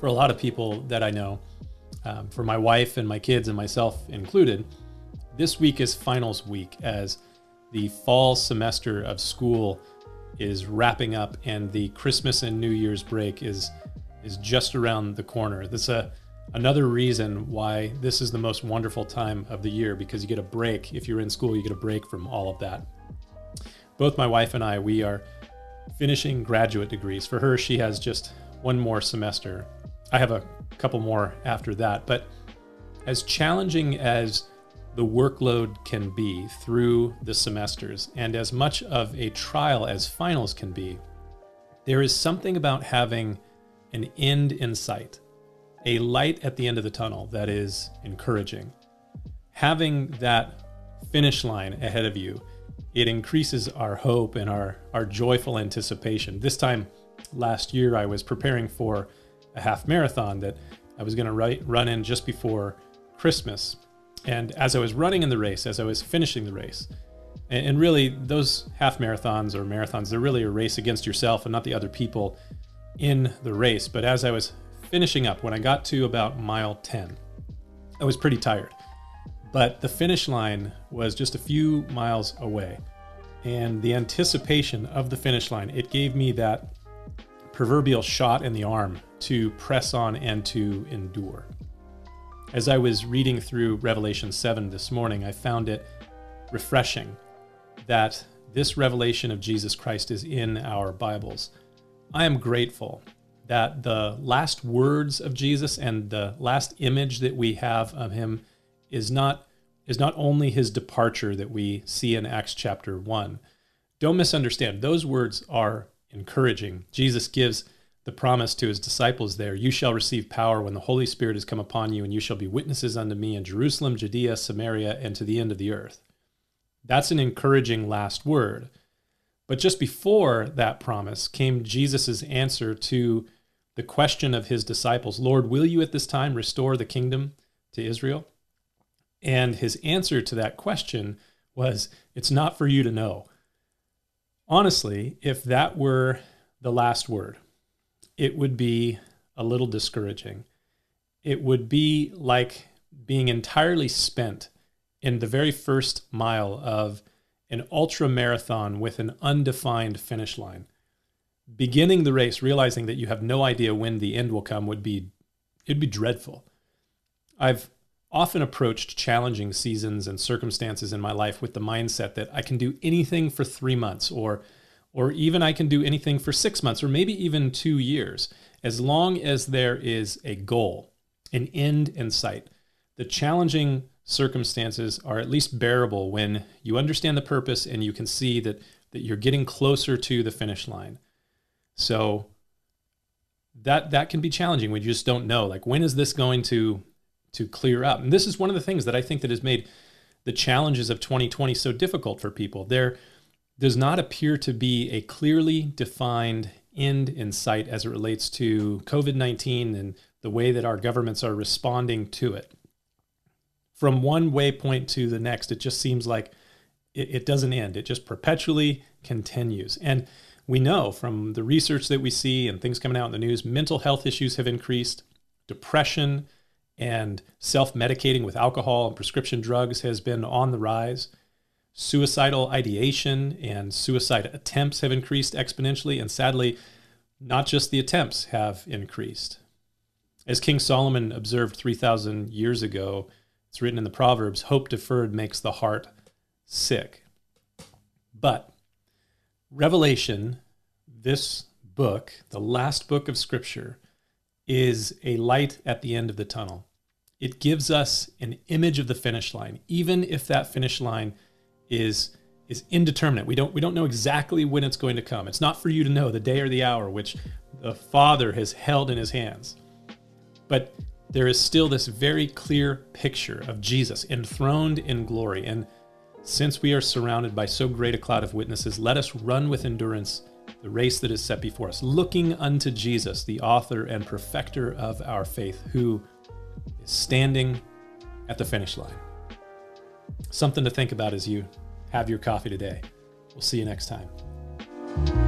for a lot of people that I know, um, for my wife and my kids and myself included, this week is finals week as the fall semester of school is wrapping up and the Christmas and New Year's break is is just around the corner. That's a another reason why this is the most wonderful time of the year because you get a break. If you're in school, you get a break from all of that. Both my wife and I, we are finishing graduate degrees. For her, she has just one more semester. I have a couple more after that. But as challenging as the workload can be through the semesters, and as much of a trial as finals can be, there is something about having an end in sight, a light at the end of the tunnel that is encouraging. Having that finish line ahead of you, it increases our hope and our, our joyful anticipation. This time last year, I was preparing for a half marathon that I was going to run in just before Christmas. And as I was running in the race, as I was finishing the race, and, and really those half marathons or marathons, they're really a race against yourself and not the other people in the race. But as I was finishing up, when I got to about mile 10, I was pretty tired. But the finish line was just a few miles away. And the anticipation of the finish line, it gave me that proverbial shot in the arm to press on and to endure. As I was reading through Revelation 7 this morning, I found it refreshing that this revelation of Jesus Christ is in our Bibles. I am grateful that the last words of Jesus and the last image that we have of him is not is not only his departure that we see in Acts chapter 1. Don't misunderstand. Those words are encouraging. Jesus gives the promise to his disciples there You shall receive power when the Holy Spirit has come upon you, and you shall be witnesses unto me in Jerusalem, Judea, Samaria, and to the end of the earth. That's an encouraging last word. But just before that promise came Jesus' answer to the question of his disciples Lord, will you at this time restore the kingdom to Israel? And his answer to that question was, It's not for you to know. Honestly, if that were the last word, it would be a little discouraging. It would be like being entirely spent in the very first mile of an ultra marathon with an undefined finish line. Beginning the race, realizing that you have no idea when the end will come, would be it'd be dreadful. I've often approached challenging seasons and circumstances in my life with the mindset that I can do anything for three months or or even I can do anything for six months or maybe even two years, as long as there is a goal, an end in sight. The challenging circumstances are at least bearable when you understand the purpose and you can see that, that you're getting closer to the finish line. So that that can be challenging when you just don't know like when is this going to to clear up. And this is one of the things that I think that has made the challenges of 2020 so difficult for people. There does not appear to be a clearly defined end in sight as it relates to COVID 19 and the way that our governments are responding to it. From one waypoint to the next, it just seems like it, it doesn't end, it just perpetually continues. And we know from the research that we see and things coming out in the news, mental health issues have increased, depression, and self medicating with alcohol and prescription drugs has been on the rise. Suicidal ideation and suicide attempts have increased exponentially, and sadly, not just the attempts have increased. As King Solomon observed 3,000 years ago, it's written in the Proverbs hope deferred makes the heart sick. But Revelation, this book, the last book of Scripture, is a light at the end of the tunnel it gives us an image of the finish line, even if that finish line is is indeterminate. We don't we don't know exactly when it's going to come. It's not for you to know the day or the hour which the Father has held in his hands. But there is still this very clear picture of Jesus enthroned in glory. And since we are surrounded by so great a cloud of witnesses, let us run with endurance the race that is set before us, looking unto Jesus, the author and perfecter of our faith, who standing at the finish line. Something to think about as you have your coffee today. We'll see you next time.